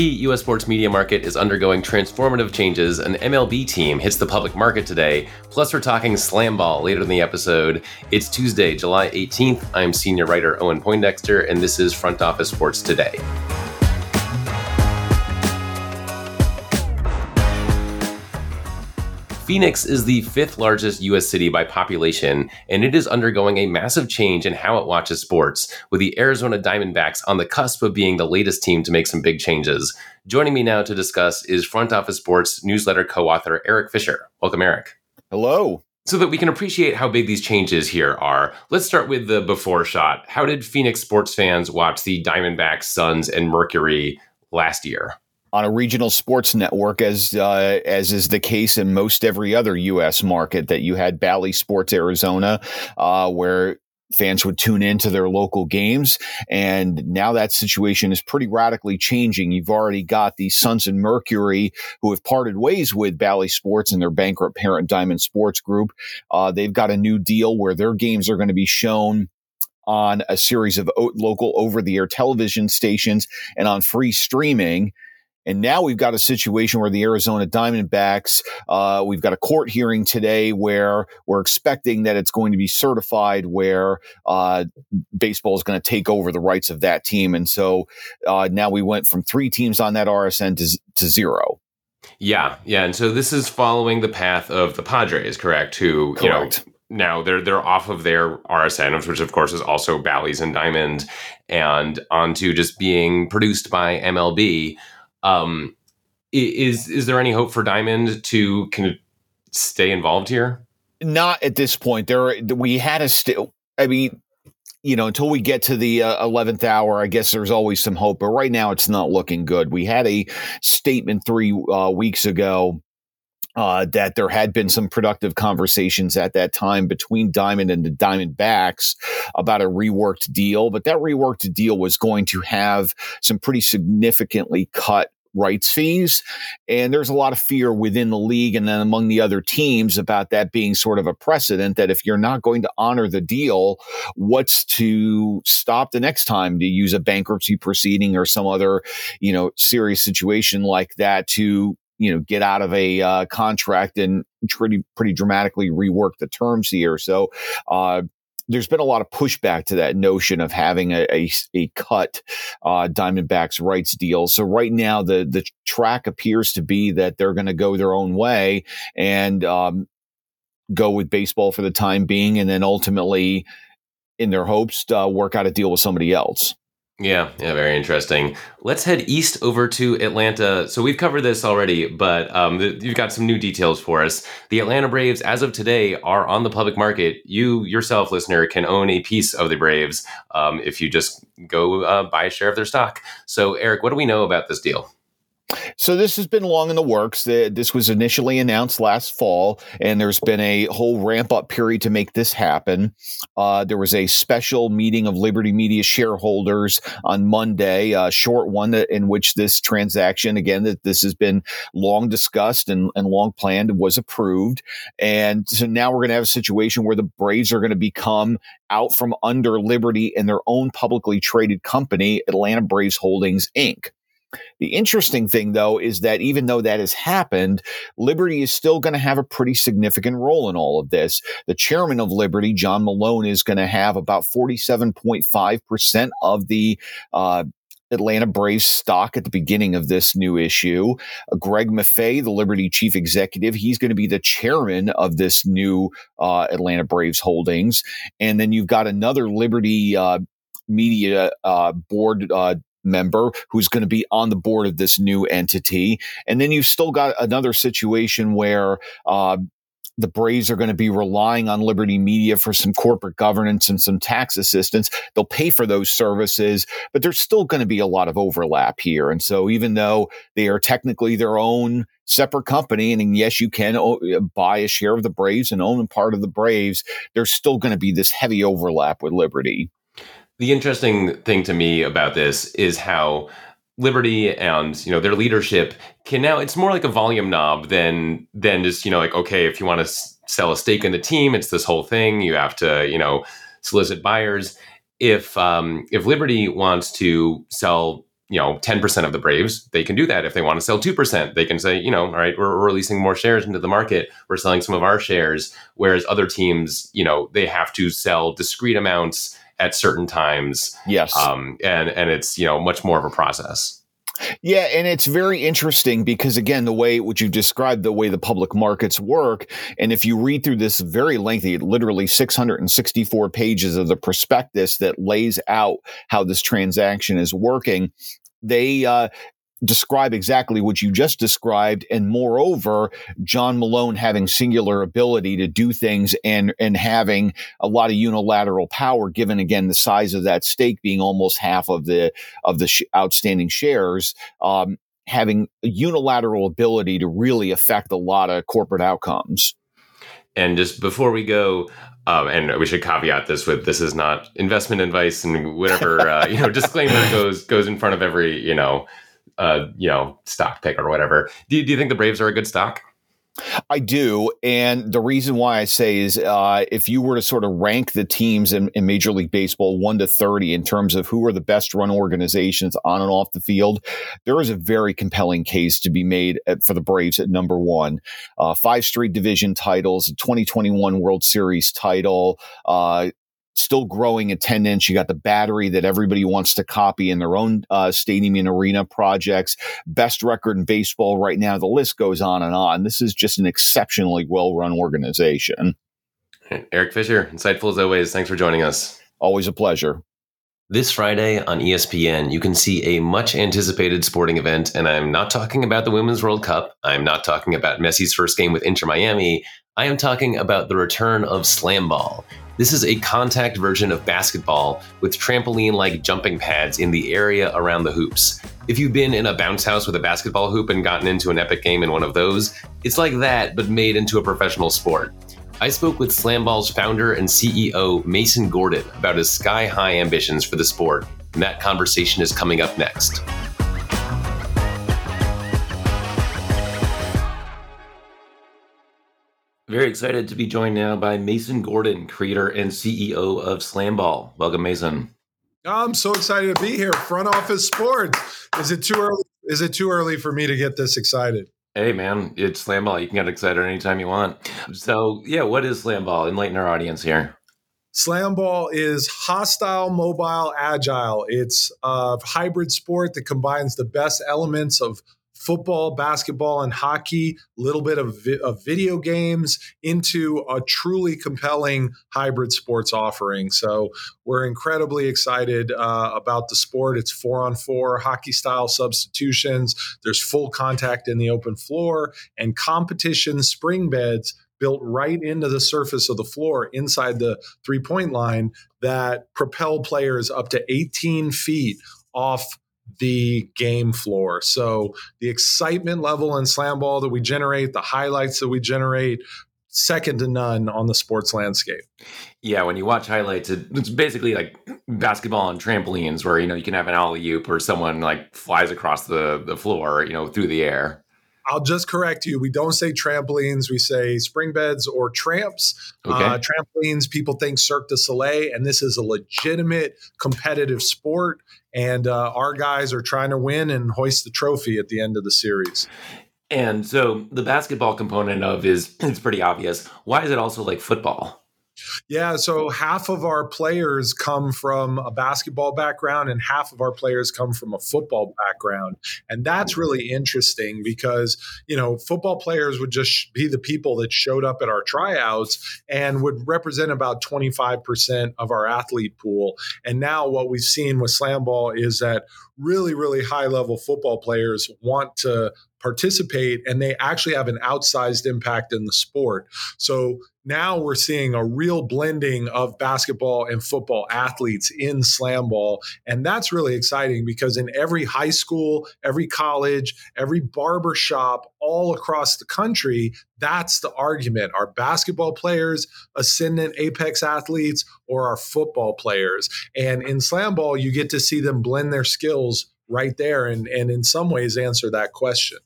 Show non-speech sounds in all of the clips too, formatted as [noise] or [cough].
key U.S. sports media market is undergoing transformative changes. An MLB team hits the public market today. Plus, we're talking slam ball later in the episode. It's Tuesday, July 18th. I'm senior writer Owen Poindexter, and this is Front Office Sports Today. Phoenix is the fifth largest U.S. city by population, and it is undergoing a massive change in how it watches sports, with the Arizona Diamondbacks on the cusp of being the latest team to make some big changes. Joining me now to discuss is Front Office Sports newsletter co author Eric Fisher. Welcome, Eric. Hello. So that we can appreciate how big these changes here are, let's start with the before shot. How did Phoenix sports fans watch the Diamondbacks, Suns, and Mercury last year? On a regional sports network, as uh, as is the case in most every other U.S. market. That you had Bally Sports Arizona, uh, where fans would tune into their local games. And now that situation is pretty radically changing. You've already got the Suns and Mercury who have parted ways with Bally Sports and their bankrupt parent Diamond Sports Group. Uh, they've got a new deal where their games are going to be shown on a series of local over the air television stations and on free streaming. And now we've got a situation where the Arizona Diamondbacks, uh, we've got a court hearing today where we're expecting that it's going to be certified where uh, baseball is going to take over the rights of that team. And so uh, now we went from three teams on that RSN to, to zero. Yeah, yeah, and so this is following the path of the Padres, correct? Who correct. you know now they're they're off of their RSN, which of course is also Bally's and Diamond, and onto just being produced by MLB. Um, is is there any hope for Diamond to kind of stay involved here? Not at this point. There, we had a still. I mean, you know, until we get to the uh, eleventh uh, hour, I guess there's always some hope. But right now, it's not looking good. We had a statement three uh, weeks ago uh, that there had been some productive conversations at that time between Diamond and the Diamondbacks about a reworked deal, but that reworked deal was going to have some pretty significantly cut rights fees. And there's a lot of fear within the league and then among the other teams about that being sort of a precedent that if you're not going to honor the deal, what's to stop the next time to use a bankruptcy proceeding or some other, you know, serious situation like that to you know get out of a uh, contract and pretty pretty dramatically rework the terms here. So uh, there's been a lot of pushback to that notion of having a, a, a cut uh, Diamondbacks rights deal. So right now the the track appears to be that they're going to go their own way and um, go with baseball for the time being, and then ultimately, in their hopes, uh, work out a deal with somebody else. Yeah, yeah, very interesting. Let's head east over to Atlanta. So we've covered this already, but um, you've got some new details for us. The Atlanta Braves, as of today, are on the public market. You yourself, listener, can own a piece of the Braves um, if you just go uh, buy a share of their stock. So, Eric, what do we know about this deal? So this has been long in the works. This was initially announced last fall, and there's been a whole ramp up period to make this happen. Uh, there was a special meeting of Liberty Media shareholders on Monday, a short one in which this transaction, again, that this has been long discussed and, and long planned, was approved. And so now we're going to have a situation where the Braves are going to become out from under Liberty and their own publicly traded company, Atlanta Braves Holdings Inc. The interesting thing, though, is that even though that has happened, Liberty is still going to have a pretty significant role in all of this. The chairman of Liberty, John Malone, is going to have about 47.5% of the uh, Atlanta Braves stock at the beginning of this new issue. Uh, Greg Maffei, the Liberty chief executive, he's going to be the chairman of this new uh, Atlanta Braves holdings. And then you've got another Liberty uh, media uh, board uh, member who's going to be on the board of this new entity. And then you've still got another situation where, uh, the Braves are going to be relying on Liberty Media for some corporate governance and some tax assistance. They'll pay for those services, but there's still going to be a lot of overlap here. And so, even though they are technically their own separate company, and yes, you can buy a share of the Braves and own a part of the Braves, there's still going to be this heavy overlap with Liberty. The interesting thing to me about this is how Liberty and you know their leadership can now it's more like a volume knob than than just you know like okay if you want to s- sell a stake in the team it's this whole thing you have to you know solicit buyers. If um, if Liberty wants to sell you know 10% of the braves they can do that. If they want to sell 2% they can say you know all right we're, we're, releasing more shares into the market. We're selling some of our shares whereas other teams you know they have to sell discrete amounts at certain times yes. um, and and it's you know much more of a process. Yeah, and it's very interesting because again, the way what you described, the way the public markets work, and if you read through this very lengthy, literally 664 pages of the prospectus that lays out how this transaction is working, they uh, describe exactly what you just described. And moreover, John Malone having singular ability to do things and, and having a lot of unilateral power, given again the size of that stake being almost half of the, of the sh- outstanding shares. Um, having unilateral ability to really affect a lot of corporate outcomes. And just before we go, um, and we should caveat this with this is not investment advice and whatever uh, you know [laughs] disclaimer goes goes in front of every you know uh, you know, stock pick or whatever. Do you, do you think the Braves are a good stock? I do. And the reason why I say is uh, if you were to sort of rank the teams in, in, Major League Baseball 1 to 30 in terms of who are the best run organizations on and off the field, there is a very compelling case to be made at, for the Braves at number one. Uh, five straight division titles, 2021 World Series title, uh, still growing attendance. You got the battery that everybody wants to copy in their own uh, stadium and arena projects. Best record in baseball right now. The list goes on and on. This is just an exceptionally well run organization. Eric Fisher, insightful as always. Thanks for joining us. Always a pleasure. This Friday on ESPN, you can see a much anticipated sporting event, and I'm not talking about the Women's World Cup. I'm not talking about Messi's first game with Inter Miami. I am talking about the return of slam ball. This is a contact version of basketball with trampoline like jumping pads in the area around the hoops. If you've been in a bounce house with a basketball hoop and gotten into an epic game in one of those, it's like that, but made into a professional sport. I spoke with Slamball's founder and CEO, Mason Gordon, about his sky high ambitions for the sport, and that conversation is coming up next. Very excited to be joined now by Mason Gordon, creator and CEO of Slamball. Welcome, Mason. I'm so excited to be here. Front office sports. Is it too early? Is it too early for me to get this excited? Hey man, it's Slamball. You can get excited anytime you want. So yeah, what is Slamball? Enlighten our audience here. Slamball is hostile, mobile, agile. It's a hybrid sport that combines the best elements of football, basketball, and hockey, a little bit of, vi- of, video games into a truly compelling hybrid sports offering. So we're incredibly excited uh, about the sport. It's four on four hockey style substitutions. There's full contact in the open floor and competition spring beds built right into the surface of the floor inside the three point line that propel players up to 18 feet off the game floor. So the excitement level in slam ball that we generate, the highlights that we generate, second to none on the sports landscape. Yeah, when you watch highlights, it's basically like basketball on trampolines, where you know you can have an alley oop or someone like flies across the the floor, you know, through the air. I'll just correct you. We don't say trampolines. We say spring beds or tramps. Okay. Uh, trampolines, people think Cirque du Soleil, and this is a legitimate competitive sport. And uh, our guys are trying to win and hoist the trophy at the end of the series. And so the basketball component of is it's pretty obvious. Why is it also like football? Yeah, so half of our players come from a basketball background and half of our players come from a football background. And that's really interesting because, you know, football players would just be the people that showed up at our tryouts and would represent about 25% of our athlete pool. And now what we've seen with slam ball is that really, really high level football players want to participate and they actually have an outsized impact in the sport. So now we're seeing a real blending of basketball and football athletes in slam ball. And that's really exciting because in every high school, every college, every barber shop all across the country, that's the argument. Are basketball players ascendant apex athletes or are football players? And in slam ball, you get to see them blend their skills right there and, and in some ways answer that question.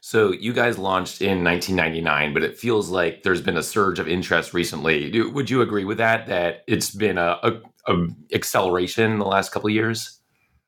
So you guys launched in 1999, but it feels like there's been a surge of interest recently. Would you agree with that? That it's been a, a, a acceleration in the last couple of years?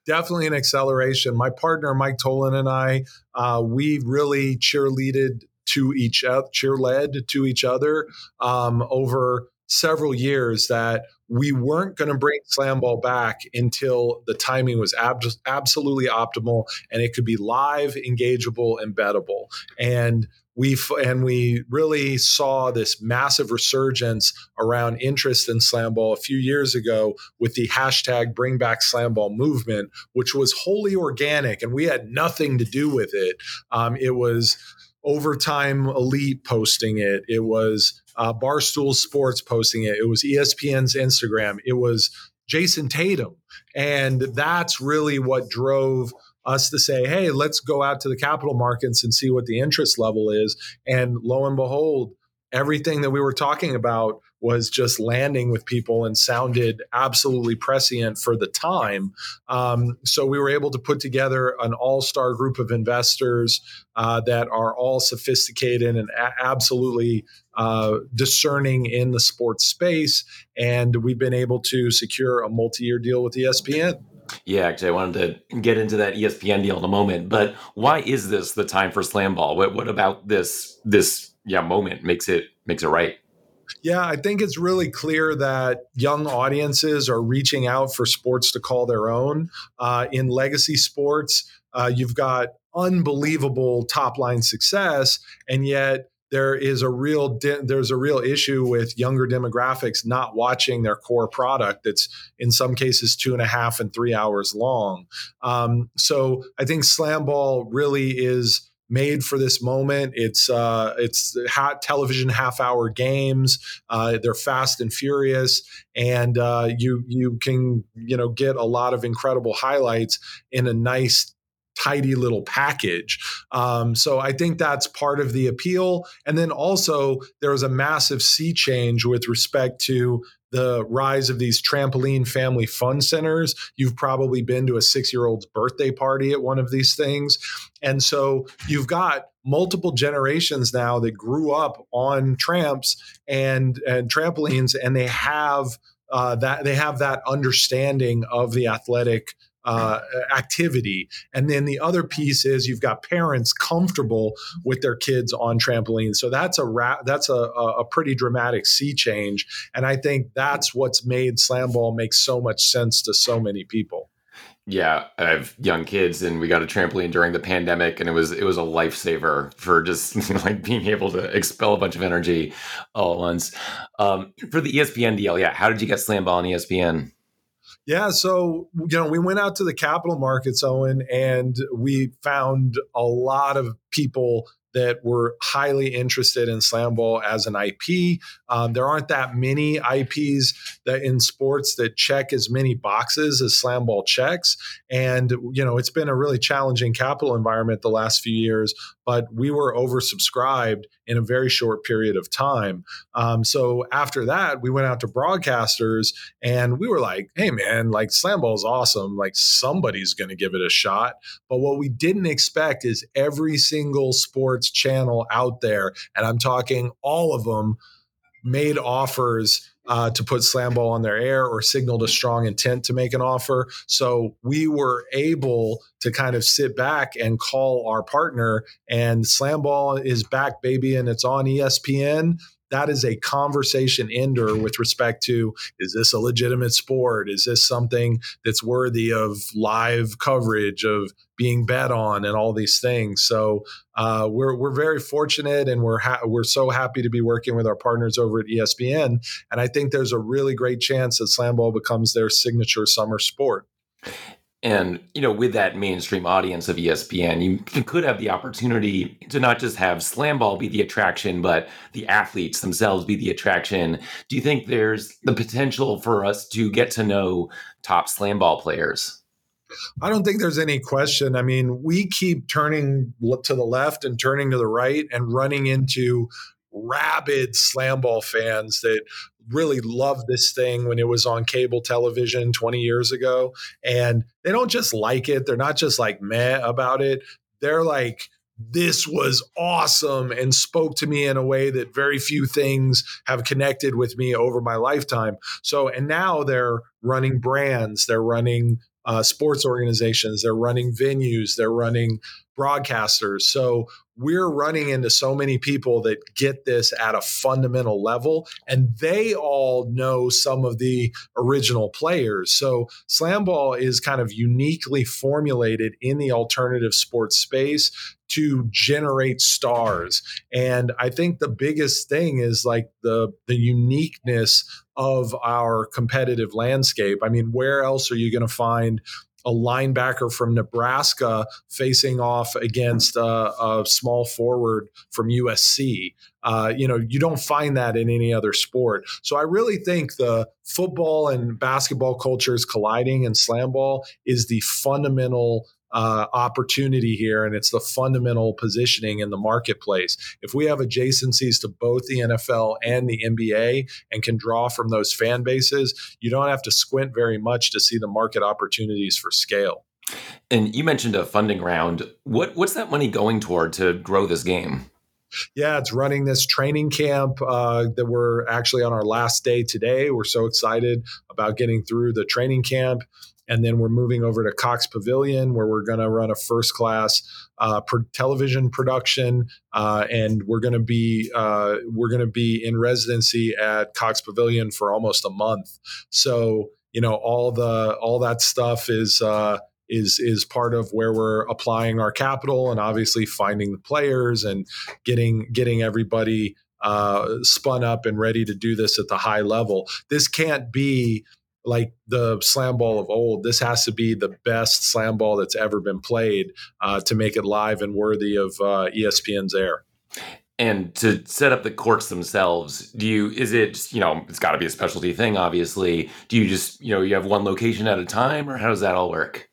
definitely an acceleration. My partner Mike Tollin and I, uh, we really cheerleaded to each other, cheerled to each other um, over several years that we weren't going to bring slam ball back until the timing was ab- absolutely optimal and it could be live engageable and bettable. And we and we really saw this massive resurgence around interest in slam ball a few years ago with the hashtag bring back slam ball movement which was wholly organic and we had nothing to do with it. Um, it was overtime elite posting it. It was uh, barstool sports posting it. It was espn's instagram. It was Jayson Tatum. And that's really what drove us to say, hey, let's go out to the capital markets and see what the interest level is. And lo and behold, everything that we were talking about was just landing with people and sounded absolutely prescient for the time. Um, so we were able to put together an all star group of investors uh, that are all sophisticated and a- absolutely uh, discerning in the sports space. And we've been able to secure a multi year deal with ESPN. Yeah, actually, I wanted to get into that ESPN deal in a moment. But why is this the time for slam ball? What, what about this this yeah moment makes it makes it right? Yeah, I think it's really clear that young audiences are reaching out for sports to call their own. Uh, in legacy sports, uh, you've got unbelievable top line success, and yet there is a real di- there's a real issue with younger demographics not watching their core product that's in some cases two and a half and three hours long um, so i think slam ball really is made for this moment. It's uh, it's hot television half hour games. Uh, they're fast and furious, and uh, you you can you know get a lot of incredible highlights in a nice tidy little package. Um, so I think that's part of the appeal. And then also, there was a massive sea change with respect to the rise of these trampoline family fun centers. You've probably been to a six year old's birthday party at one of these things. And so you've got multiple generations now that grew up on tramps and, and trampolines, and they have. Uh, that they have that understanding of the athletic uh, activity. And then the other piece is you've got parents comfortable with their kids on trampolines. So that's a ra- that's a, a pretty dramatic sea change. And I think that's what's made slam ball make so much sense to so many people. Yeah, I have young kids, and we got a trampoline during the pandemic, and it was it was a lifesaver for just [laughs] like being able to expel a bunch of energy all at once. Um, for the ESPN deal, yeah, how did you get Slam Ball on ESPN? Yeah, so you know, we went out to the capital markets, Owen, and we found a lot of people that were highly interested in slam ball as an IP. Um, there aren't that many IPs that in sports that check as many boxes as slam ball checks, and you know it's been a really challenging capital environment the last few years. But we were oversubscribed in a very short period of time. Um, so after that, we went out to broadcasters and we were like, "Hey, man, like slam ball is awesome. Like somebody's going to give it a shot." But what we didn't expect is every single sports sports channel out there, and I'm talking all of them, made offers uh, to put Slamball on their air or signaled a strong intent to make an offer. So we were able to kind of sit back and call our partner, and Slamball is back, baby, and it's on ESPN that is a conversation ender with respect to is this a legitimate sport? Is this something that's worthy of live coverage, of being bet on, and all these things? So uh, we're we're very fortunate, and we're ha- we're so happy to be working with our partners over at ESPN. And I think there's a really great chance that slam ball becomes their signature summer sport. And you know, with that mainstream audience of ESPN, you could have the opportunity to not just have slam ball be the attraction, but the athletes themselves be the attraction. Do you think there's the potential for us to get to know top slam ball players? I don't think there's any question. I mean, we keep turning to the left and turning to the right and running into rabid slam ball fans that really loved this thing when it was on cable television 20 years ago. And they don't just like it, they're not just like meh about it. They're like, this was awesome and spoke to me in a way that very few things have connected with me over my lifetime. So, and now they're running brands, they're running uh, sports organizations, they're running venues, they're running broadcasters. So we're running into so many people that get this at a fundamental level, and they all know some of the original players. So Slamball is kind of uniquely formulated in the alternative sports space to generate stars. And I think the biggest thing is like the the uniqueness of our competitive landscape. I mean, where else are you going to find a linebacker from Nebraska facing off against a, a small forward from USC. Uh, you know, you don't find that in any other sport. So I really think the football and basketball cultures colliding and slam ball is the fundamental uh, opportunity here, and it's the fundamental positioning in the marketplace. If we have adjacencies to both the NFL and the NBA and can draw from those fan bases, you don't have to squint very much to see the market opportunities for scale. And you mentioned a funding round. What what's that money going toward to grow this game? Yeah, it's running this training camp uh, that we're actually on our last day today. We're so excited about getting through the training camp and then we're moving over to Cox Pavilion where we're going to run a first class uh, television production, uh, and we're going to be uh, we're going to be in residency at Cox Pavilion for almost a month. So you know all the all that stuff is uh, is is part of where we're applying our capital and obviously finding the players and getting getting everybody uh, spun up and ready to do this at the high level. This can't be like the slam ball of old. This has to be the best slam ball that's ever been played uh, to make it live and worthy of uh, ESPN's air. And to set up the courts themselves, do you is it you know it's got to be a specialty thing, obviously. Do you just you know you have one location at a time, or how does that all work?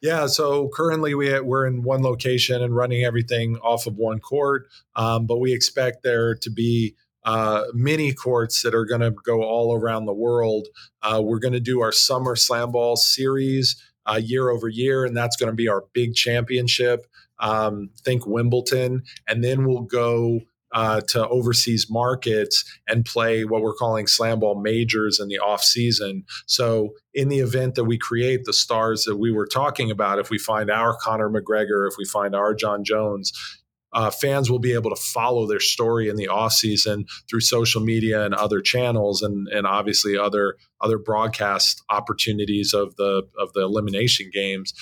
Yeah, so currently we we're in one location and running everything off of one court, um, but we expect there to be uh, mini courts that are going to go all around the world. Uh, we're going to do our summer slam ball series uh, year over year, and that's going to be our big championship. Um, think Wimbledon, and then we'll go uh, to overseas markets and play what we're calling slam ball majors in the off season. So, in the event that we create the stars that we were talking about, if we find our Conor McGregor, if we find our Jon Jones, uh, fans will be able to follow their story in the off season through social media and other channels, and and obviously other other broadcast opportunities of the of the elimination games.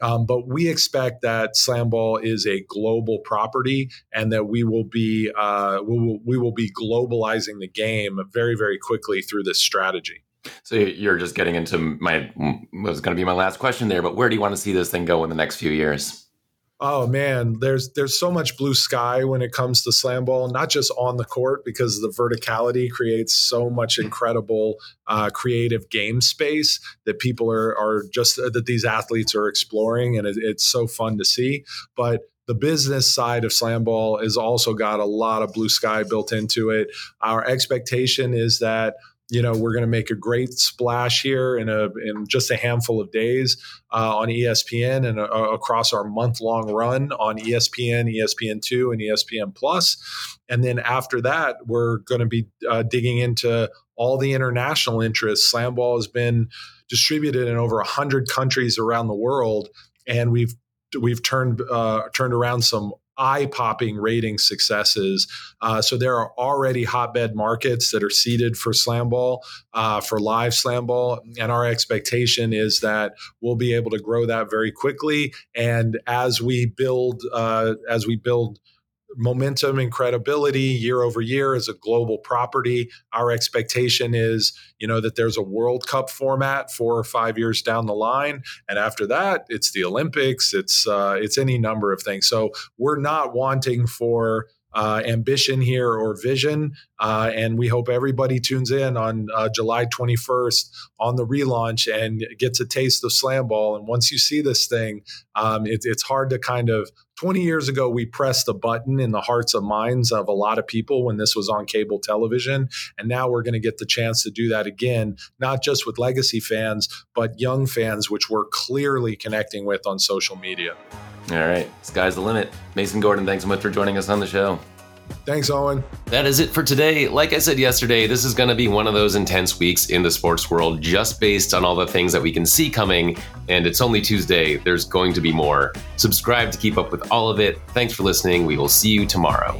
Um, but we expect that Slam Ball is a global property, and that we will be uh, we will we will be globalizing the game very very quickly through this strategy. So you're just getting into my was going to be my last question there, but where do you want to see this thing go in the next few years? Oh man, there's there's so much blue sky when it comes to slam ball, not just on the court because the verticality creates so much incredible uh, creative game space that people are are just uh, that these athletes are exploring, and it, it's so fun to see. But the business side of slam ball has also got a lot of blue sky built into it. Our expectation is that you know we're going to make a great splash here in a in just a handful of days uh, on ESPN and uh, across our month long run on ESPN, ESPN2, and ESPN Plus. And then after that, we're going to be uh, digging into all the international interests. Slamball has been distributed in over 100 countries around the world, and we've we've turned uh, turned around some eye popping rating successes. Uh, so there are already hotbed markets that are seeded for slam ball, uh, for live slam ball. And our expectation is that we'll be able to grow that very quickly. And as we build, uh, as we build, momentum and credibility year over year as a global property. Our expectation is, you know, that there's a World Cup format four or five years down the line, and after that, it's the Olympics. It's uh, it's any number of things. So we're not wanting for uh, ambition here or vision. Uh, and we hope everybody tunes in on uh, July 21st on the relaunch and gets a taste of slam ball. And once you see this thing, um, it, it's hard to kind of 20 years ago, we pressed a button in the hearts and minds of a lot of people when this was on cable television. And now we're going to get the chance to do that again, not just with legacy fans, but young fans, which we're clearly connecting with on social media. All right, sky's the limit. Mason Gordon, thanks so much for joining us on the show. Thanks, Owen. That is it for today. Like I said yesterday, this is going to be one of those intense weeks in the sports world just based on all the things that we can see coming. And it's only Tuesday. There's going to be more. Subscribe to keep up with all of it. Thanks for listening. We will see you tomorrow.